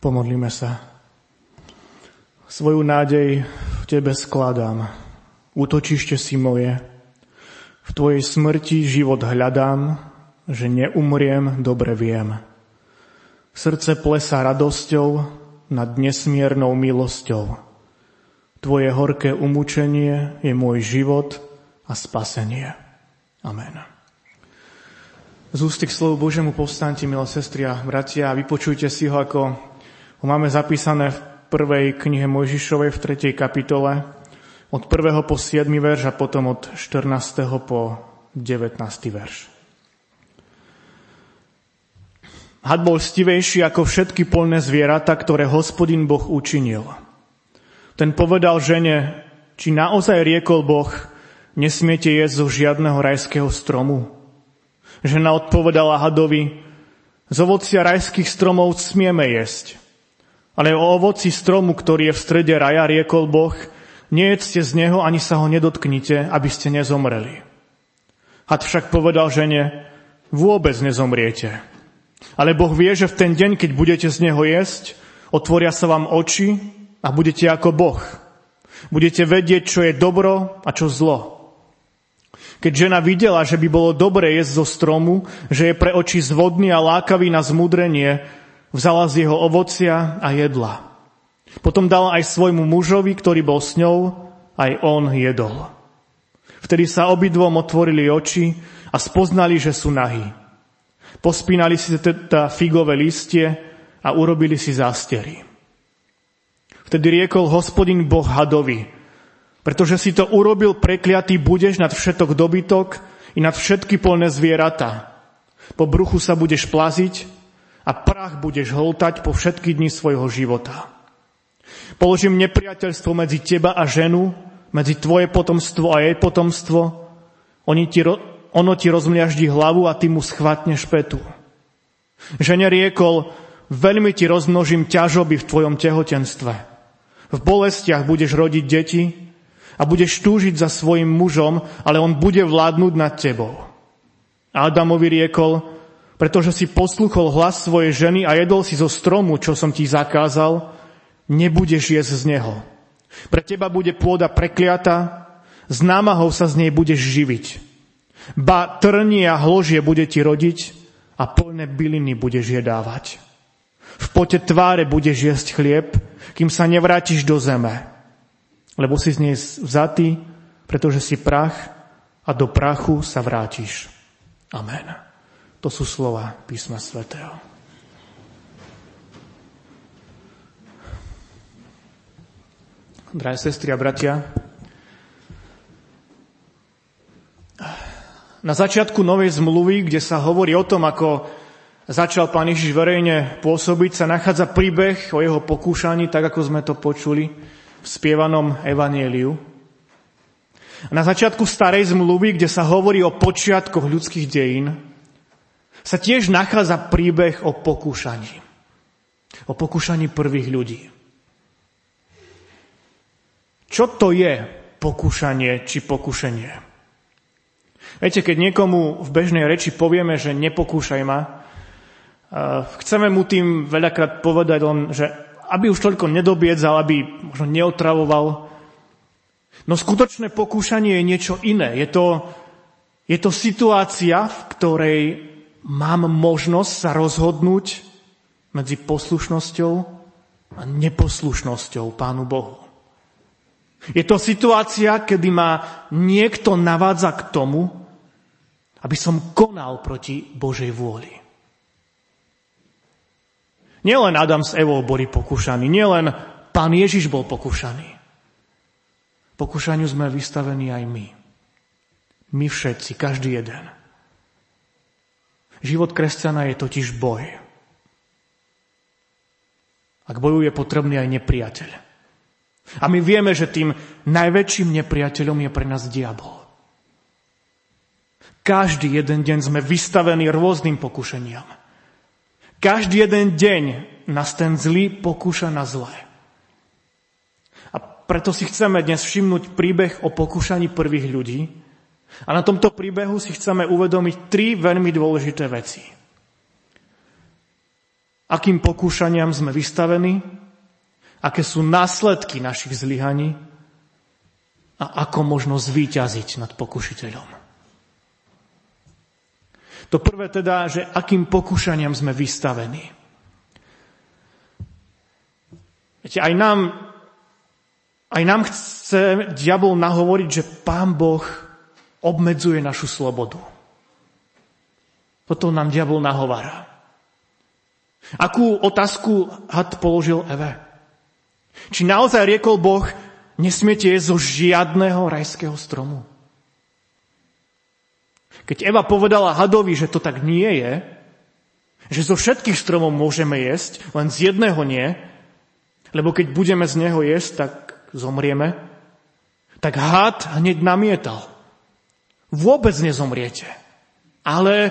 Pomodlíme sa. Svoju nádej v Tebe skladám. Útočište si moje. V Tvojej smrti život hľadám, že neumriem, dobre viem. Srdce plesa radosťou nad nesmiernou milosťou. Tvoje horké umúčenie je môj život a spasenie. Amen. Z ústy k slovu Božiemu povstanti, milé sestri a bratia, vypočujte si ho ako ho máme zapísané v prvej knihe Mojžišovej v 3. kapitole od 1. po 7. verš a potom od 14. po 19. verš. Had bol stivejší ako všetky polné zvieratá, ktoré hospodin Boh učinil. Ten povedal žene, či naozaj riekol Boh, nesmiete jesť zo žiadneho rajského stromu. Žena odpovedala hadovi, z ovocia rajských stromov smieme jesť, ale o ovoci stromu, ktorý je v strede raja, riekol Boh, nejedzte z neho, ani sa ho nedotknite, aby ste nezomreli. Had však povedal žene, vôbec nezomriete. Ale Boh vie, že v ten deň, keď budete z neho jesť, otvoria sa vám oči a budete ako Boh. Budete vedieť, čo je dobro a čo zlo. Keď žena videla, že by bolo dobre jesť zo stromu, že je pre oči zvodný a lákavý na zmudrenie, Vzala z jeho ovocia a jedla. Potom dala aj svojmu mužovi, ktorý bol s ňou, aj on jedol. Vtedy sa obidvom otvorili oči a spoznali, že sú nahí. Pospínali si teda figové listie a urobili si zástery. Vtedy riekol hospodin Boh hadovi, pretože si to urobil prekliatý budeš nad všetok dobytok i nad všetky polné zvieratá. Po bruchu sa budeš plaziť a prach budeš holtať po všetky dni svojho života. Položím nepriateľstvo medzi teba a ženu, medzi tvoje potomstvo a jej potomstvo. Oni ti, ono ti rozmliaždí hlavu a ty mu schvatneš petu. Žene riekol, veľmi ti rozmnožím ťažoby v tvojom tehotenstve. V bolestiach budeš rodiť deti a budeš túžiť za svojim mužom, ale on bude vládnuť nad tebou. Adamovi riekol, pretože si posluchol hlas svojej ženy a jedol si zo stromu, čo som ti zakázal, nebudeš jesť z neho. Pre teba bude pôda prekliata, s námahou sa z nej budeš živiť. Ba trnie a hložie bude ti rodiť a polné byliny budeš jedávať. V pote tváre budeš jesť chlieb, kým sa nevrátiš do zeme. Lebo si z nej vzatý, pretože si prach a do prachu sa vrátiš. Amen. To sú slova písma svätého. Drahé sestry a bratia, na začiatku novej zmluvy, kde sa hovorí o tom, ako začal pán Ježiš verejne pôsobiť, sa nachádza príbeh o jeho pokúšaní, tak ako sme to počuli v spievanom evanieliu. Na začiatku starej zmluvy, kde sa hovorí o počiatkoch ľudských dejín, sa tiež nachádza príbeh o pokúšaní. O pokúšaní prvých ľudí. Čo to je pokúšanie či pokušenie? Viete, keď niekomu v bežnej reči povieme, že nepokúšaj ma, chceme mu tým veľakrát povedať len, že aby už toľko nedobiedzal, aby možno neotravoval. No skutočné pokúšanie je niečo iné. Je to, je to situácia, v ktorej mám možnosť sa rozhodnúť medzi poslušnosťou a neposlušnosťou Pánu Bohu. Je to situácia, kedy ma niekto navádza k tomu, aby som konal proti Božej vôli. Nielen Adam s Evou boli pokúšaní, nielen Pán Ježiš bol pokúšaný. Pokúšaniu sme vystavení aj my. My všetci, každý jeden. Život kresťana je totiž boj. Ak boju je potrebný aj nepriateľ. A my vieme, že tým najväčším nepriateľom je pre nás diabol. Každý jeden deň sme vystavení rôznym pokušeniam. Každý jeden deň nás ten zlý pokúša na zlé. A preto si chceme dnes všimnúť príbeh o pokúšaní prvých ľudí, a na tomto príbehu si chceme uvedomiť tri veľmi dôležité veci. akým pokúšaniam sme vystavení, aké sú následky našich zlyhaní a ako možno zvíťaziť nad pokušiteľom. To prvé teda, že akým pokúšaniam sme vystavení. Viete, aj nám, aj nám chce diabol nahovoriť, že Pán Boh obmedzuje našu slobodu. Toto nám diabol nahovára. Akú otázku had položil Eve? Či naozaj riekol Boh, nesmiete jesť zo žiadneho rajského stromu? Keď Eva povedala hadovi, že to tak nie je, že zo všetkých stromov môžeme jesť, len z jedného nie, lebo keď budeme z neho jesť, tak zomrieme, tak had hneď namietal. Vôbec nezomriete, ale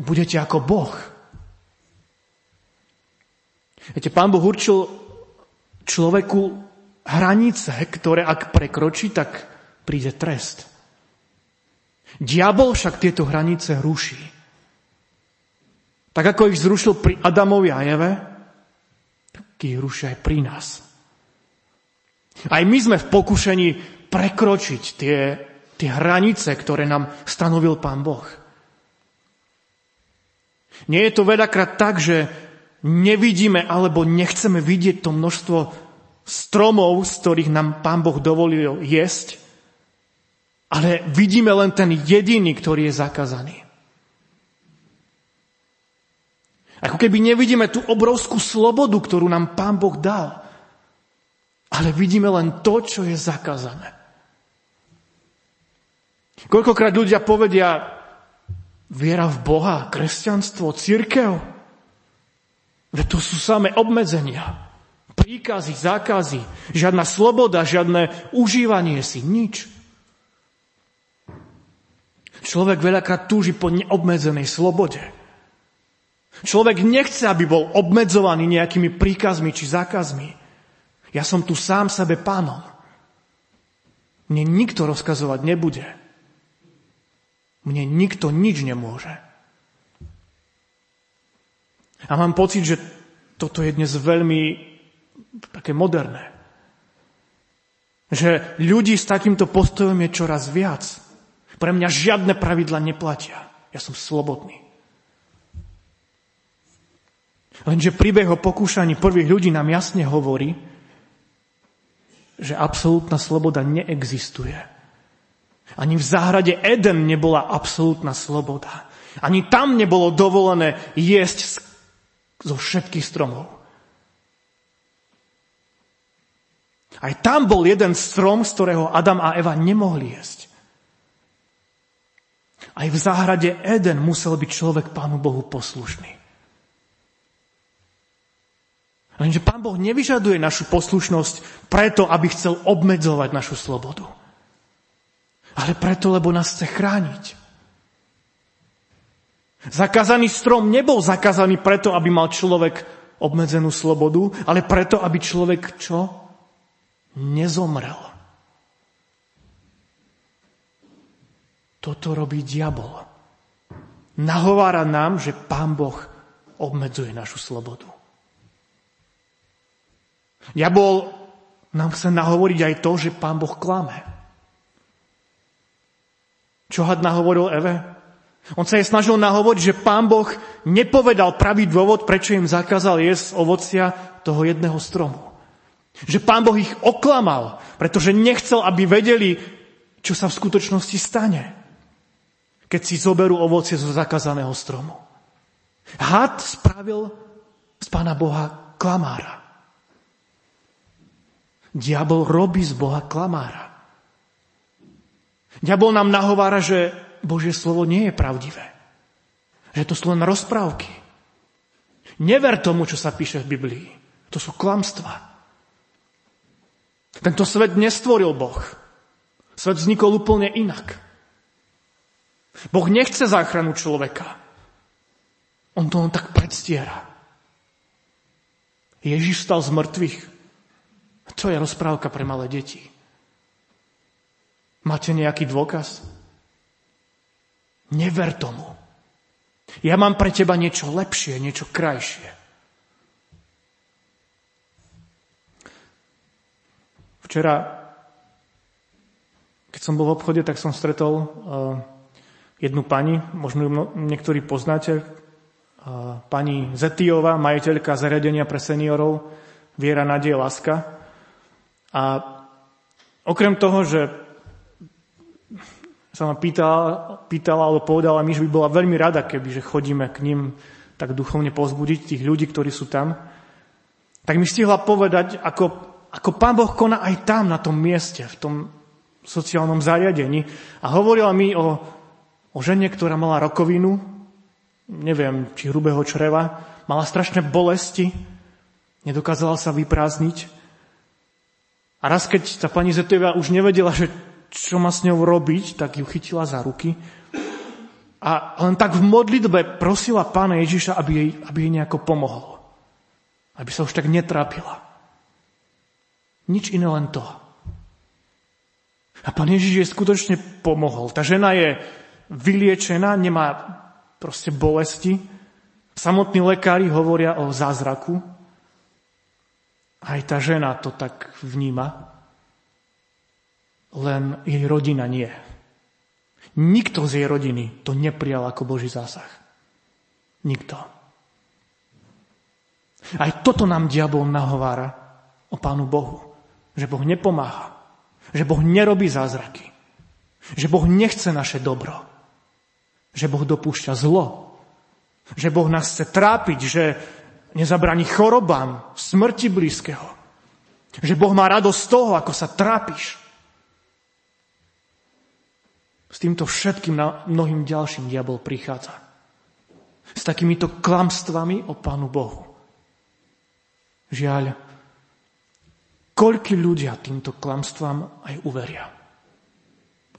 budete ako Boh. Viete, pán Boh určil človeku hranice, ktoré ak prekročí, tak príde trest. Diabol však tieto hranice ruší. Tak ako ich zrušil pri Adamovi a Eve, tak ich ruší aj pri nás. Aj my sme v pokušení prekročiť tie, tie hranice, ktoré nám stanovil Pán Boh. Nie je to veľakrát tak, že nevidíme alebo nechceme vidieť to množstvo stromov, z ktorých nám Pán Boh dovolil jesť, ale vidíme len ten jediný, ktorý je zakázaný. Ako keby nevidíme tú obrovskú slobodu, ktorú nám Pán Boh dal, ale vidíme len to, čo je zakázané. Koľkokrát ľudia povedia, viera v Boha, kresťanstvo, církev, Veď to sú samé obmedzenia. Príkazy, zákazy, žiadna sloboda, žiadne užívanie si, nič. Človek veľakrát túži po neobmedzenej slobode. Človek nechce, aby bol obmedzovaný nejakými príkazmi či zákazmi. Ja som tu sám sebe pánom. Mne nikto rozkazovať nebude. Mne nikto nič nemôže. A mám pocit, že toto je dnes veľmi také moderné. Že ľudí s takýmto postojom je čoraz viac. Pre mňa žiadne pravidla neplatia. Ja som slobodný. Lenže príbeh o pokúšaní prvých ľudí nám jasne hovorí, že absolútna sloboda neexistuje. Ani v záhrade Eden nebola absolútna sloboda. Ani tam nebolo dovolené jesť zo všetkých stromov. Aj tam bol jeden strom, z ktorého Adam a Eva nemohli jesť. Aj v záhrade Eden musel byť človek Pánu Bohu poslušný. Lenže Pán Boh nevyžaduje našu poslušnosť preto, aby chcel obmedzovať našu slobodu. Ale preto, lebo nás chce chrániť. Zakázaný strom nebol zakázaný preto, aby mal človek obmedzenú slobodu, ale preto, aby človek čo? Nezomrel. Toto robí diabol. Nahovára nám, že Pán Boh obmedzuje našu slobodu. Diabol nám chce nahovoriť aj to, že Pán Boh klame. Čo had nahovoril Eve? On sa je snažil nahovoriť, že pán Boh nepovedal pravý dôvod, prečo im zakázal jesť ovocia toho jedného stromu. Že pán Boh ich oklamal, pretože nechcel, aby vedeli, čo sa v skutočnosti stane, keď si zoberú ovocie zo zakázaného stromu. Had spravil z pána Boha klamára. Diabol robí z Boha klamára. Diabol nám nahovára, že Božie slovo nie je pravdivé. Že to sú len rozprávky. Never tomu, čo sa píše v Biblii. To sú klamstvá. Tento svet nestvoril Boh. Svet vznikol úplne inak. Boh nechce záchranu človeka. On to len tak predstiera. Ježiš stal z mŕtvych. To je rozprávka pre malé deti. Máte nejaký dôkaz? Never tomu. Ja mám pre teba niečo lepšie, niečo krajšie. Včera, keď som bol v obchode, tak som stretol uh, jednu pani, možno ju niektorí poznáte, uh, pani Zetiová, majiteľka zariadenia pre seniorov Viera, nádej, láska. A okrem toho, že sa ma pýtala, pýtala alebo povedala mi, že by bola veľmi rada, keby že chodíme k ním tak duchovne pozbudiť tých ľudí, ktorí sú tam, tak mi stihla povedať, ako, ako Pán Boh koná aj tam, na tom mieste, v tom sociálnom zariadení. A hovorila mi o, o žene, ktorá mala rokovinu, neviem, či hrubého čreva, mala strašné bolesti, nedokázala sa vyprázdniť. A raz, keď tá pani Zeteva už nevedela, že čo má s ňou robiť, tak ju chytila za ruky a len tak v modlitbe prosila pána Ježiša, aby jej, aby jej nejako pomohol. Aby sa už tak netrápila. Nič iné, len to. A pán Ježiš jej skutočne pomohol. Tá žena je vyliečená, nemá proste bolesti. Samotní lekári hovoria o zázraku. Aj tá žena to tak vníma len jej rodina nie. Nikto z jej rodiny to neprijal ako Boží zásah. Nikto. Aj toto nám diabol nahovára o Pánu Bohu. Že Boh nepomáha. Že Boh nerobí zázraky. Že Boh nechce naše dobro. Že Boh dopúšťa zlo. Že Boh nás chce trápiť, že nezabraní chorobám, smrti blízkeho. Že Boh má radosť z toho, ako sa trápiš. S týmto všetkým na mnohým ďalším diabol prichádza. S takýmito klamstvami o Pánu Bohu. Žiaľ, koľky ľudia týmto klamstvám aj uveria.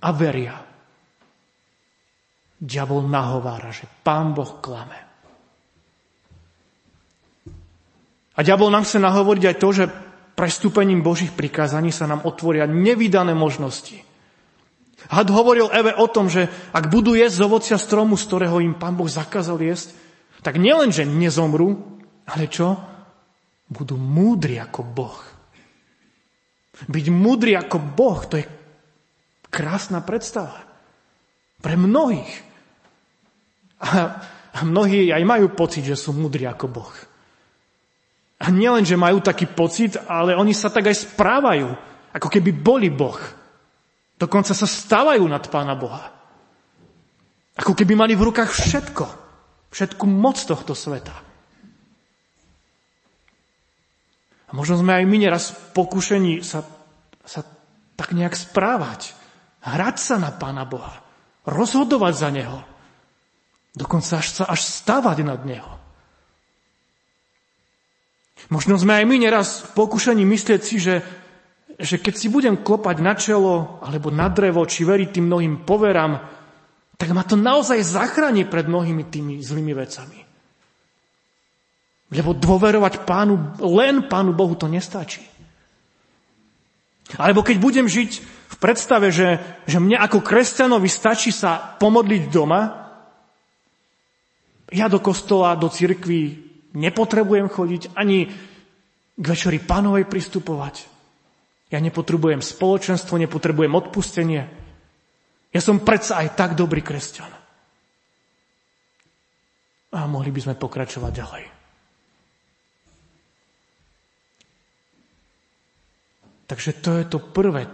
A veria. Diabol nahovára, že Pán Boh klame. A diabol nám chce nahovoriť aj to, že prestúpením Božích prikázaní sa nám otvoria nevydané možnosti – Had hovoril Eve o tom, že ak budú jesť z ovocia stromu, z ktorého im pán Boh zakázal jesť, tak nielen, že nezomrú, ale čo? Budú múdri ako Boh. Byť múdri ako Boh, to je krásna predstava. Pre mnohých. A mnohí aj majú pocit, že sú múdri ako Boh. A nielen, že majú taký pocit, ale oni sa tak aj správajú, ako keby boli Boh. Dokonca sa stávajú nad Pána Boha. Ako keby mali v rukách všetko. Všetku moc tohto sveta. A možno sme aj my neraz pokušení sa, sa tak nejak správať. Hrať sa na Pána Boha. Rozhodovať za Neho. Dokonca až sa až stávať nad Neho. Možno sme aj my neraz pokušení myslieť si, že že keď si budem klopať na čelo alebo na drevo, či veriť tým mnohým poverám, tak ma to naozaj zachráni pred mnohými tými zlými vecami. Lebo dôverovať pánu, len pánu Bohu to nestačí. Alebo keď budem žiť v predstave, že, že mne ako kresťanovi stačí sa pomodliť doma, ja do kostola, do cirkvi nepotrebujem chodiť, ani k večeri pánovej pristupovať. Ja nepotrebujem spoločenstvo, nepotrebujem odpustenie. Ja som predsa aj tak dobrý kresťan. A mohli by sme pokračovať ďalej. Takže to je to prvé.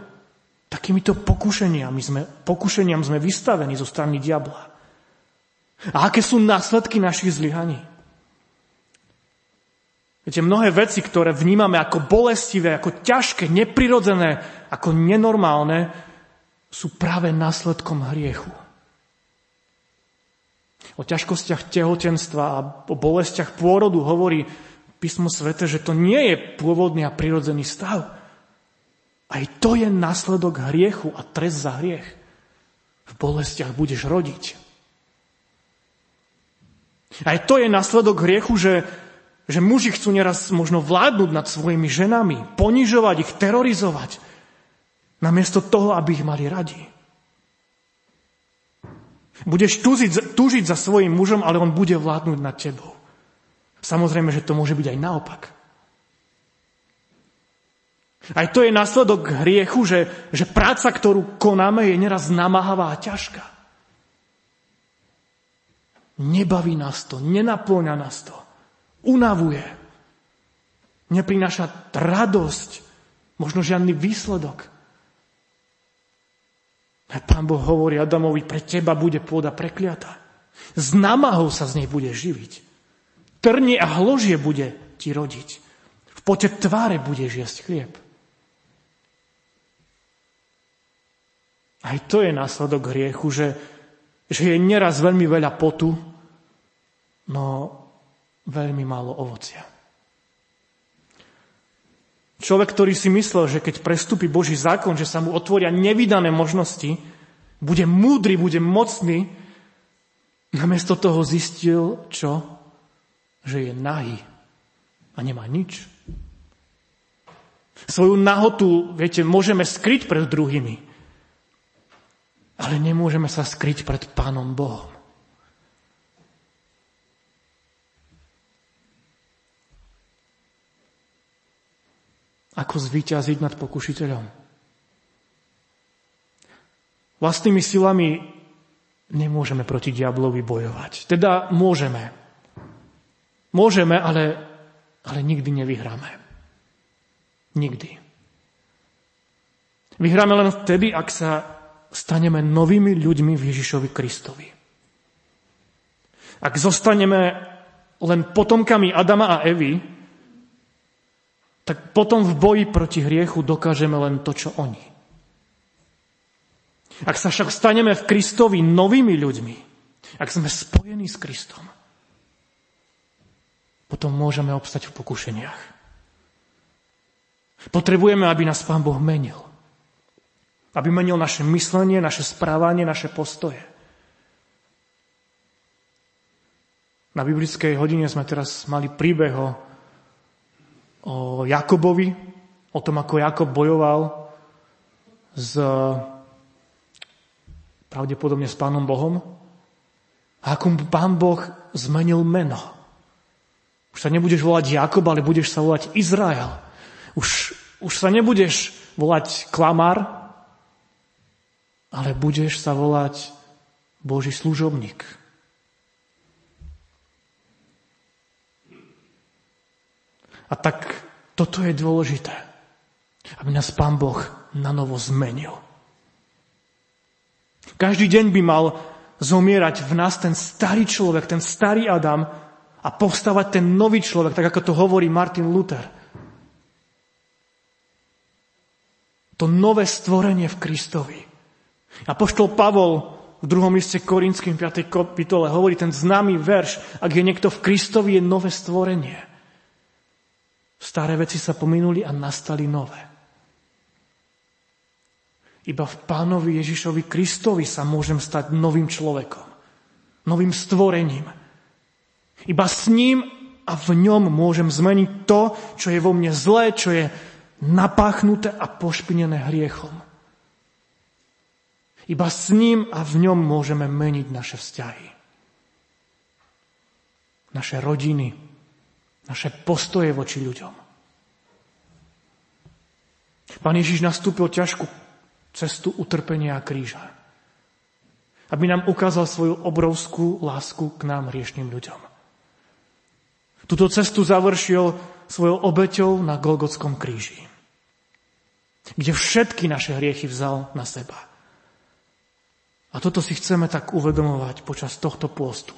Takýmito pokušeniami sme, pokušeniam sme vystavení zo strany diabla. A aké sú následky našich zlyhaní? Viete, mnohé veci, ktoré vnímame ako bolestivé, ako ťažké, neprirodzené, ako nenormálne, sú práve následkom hriechu. O ťažkostiach tehotenstva a o bolestiach pôrodu hovorí písmo svete, že to nie je pôvodný a prirodzený stav. Aj to je následok hriechu a trest za hriech. V bolestiach budeš rodiť. Aj to je následok hriechu, že že muži chcú neraz možno vládnuť nad svojimi ženami, ponižovať ich, terorizovať, namiesto toho, aby ich mali radi. Budeš túžiť, túžiť za svojim mužom, ale on bude vládnuť nad tebou. Samozrejme, že to môže byť aj naopak. Aj to je následok hriechu, že, že práca, ktorú konáme, je neraz namáhavá a ťažká. Nebaví nás to, nenaplňa nás to, unavuje, neprináša radosť, možno žiadny výsledok. A pán Boh hovorí Adamovi, pre teba bude pôda prekliatá. S námahou sa z nej bude živiť. Trnie a hložie bude ti rodiť. V pote tváre budeš jesť chlieb. Aj to je následok hriechu, že, že je neraz veľmi veľa potu, no veľmi málo ovocia. Človek, ktorý si myslel, že keď prestúpi Boží zákon, že sa mu otvoria nevydané možnosti, bude múdry, bude mocný, namiesto toho zistil, čo? Že je nahý a nemá nič. Svoju nahotu, viete, môžeme skryť pred druhými, ale nemôžeme sa skryť pred Pánom Bohom. Ako zvíťaziť nad pokušiteľom? Vlastnými silami nemôžeme proti diablovi bojovať. Teda môžeme. Môžeme, ale, ale nikdy nevyhráme. Nikdy. Vyhráme len vtedy, ak sa staneme novými ľuďmi v Ježišovi Kristovi. Ak zostaneme len potomkami Adama a Evy, tak potom v boji proti hriechu dokážeme len to, čo oni. Ak sa však staneme v Kristovi novými ľuďmi, ak sme spojení s Kristom, potom môžeme obstať v pokušeniach. Potrebujeme, aby nás Pán Boh menil. Aby menil naše myslenie, naše správanie, naše postoje. Na biblickej hodine sme teraz mali príbeh o o Jakobovi, o tom, ako Jakob bojoval s, pravdepodobne s Pánom Bohom a ako mu Pán Boh zmenil meno. Už sa nebudeš volať Jakob, ale budeš sa volať Izrael. Už, už sa nebudeš volať Klamar, ale budeš sa volať Boží služobník. A tak toto je dôležité, aby nás Pán Boh na novo zmenil. Každý deň by mal zomierať v nás ten starý človek, ten starý Adam a povstávať ten nový človek, tak ako to hovorí Martin Luther. To nové stvorenie v Kristovi. A poštol Pavol v druhom liste Korinským 5. kapitole hovorí ten známy verš, ak je niekto v Kristovi, je nové stvorenie. Staré veci sa pominuli a nastali nové. Iba v pánovi Ježišovi Kristovi sa môžem stať novým človekom, novým stvorením. Iba s ním a v ňom môžem zmeniť to, čo je vo mne zlé, čo je napáchnuté a pošpinené hriechom. Iba s ním a v ňom môžeme meniť naše vzťahy. Naše rodiny, naše postoje voči ľuďom. Pán Ježiš nastúpil ťažkú cestu utrpenia a kríža. Aby nám ukázal svoju obrovskú lásku k nám, hriešným ľuďom. Tuto cestu završil svojou obeťou na Golgotskom kríži, kde všetky naše hriechy vzal na seba. A toto si chceme tak uvedomovať počas tohto pôstu.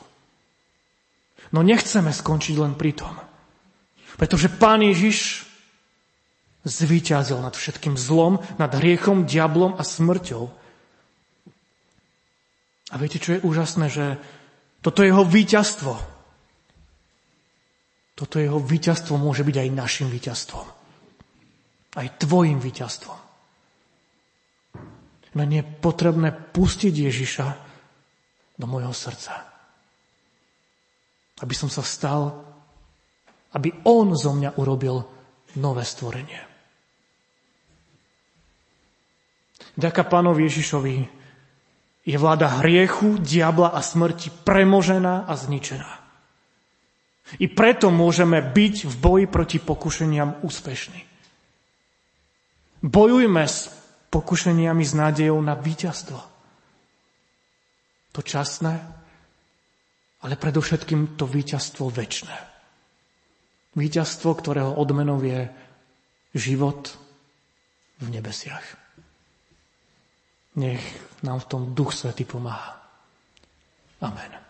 No nechceme skončiť len pri tom. Pretože Pán Ježiš zvíťazil nad všetkým zlom, nad hriechom, diablom a smrťou. A viete, čo je úžasné, že toto jeho víťazstvo, toto jeho víťazstvo môže byť aj našim víťazstvom. Aj tvojim víťazstvom. Len je potrebné pustiť Ježiša do môjho srdca. Aby som sa stal aby on zo mňa urobil nové stvorenie. Ďaká pánovi Ježišovi je vláda hriechu, diabla a smrti premožená a zničená. I preto môžeme byť v boji proti pokušeniam úspešní. Bojujme s pokušeniami s nádejou na víťazstvo. To časné, ale predovšetkým to víťazstvo väčšné. Víťazstvo, ktorého odmenou je život v nebesiach. Nech nám v tom Duch Svety pomáha. Amen.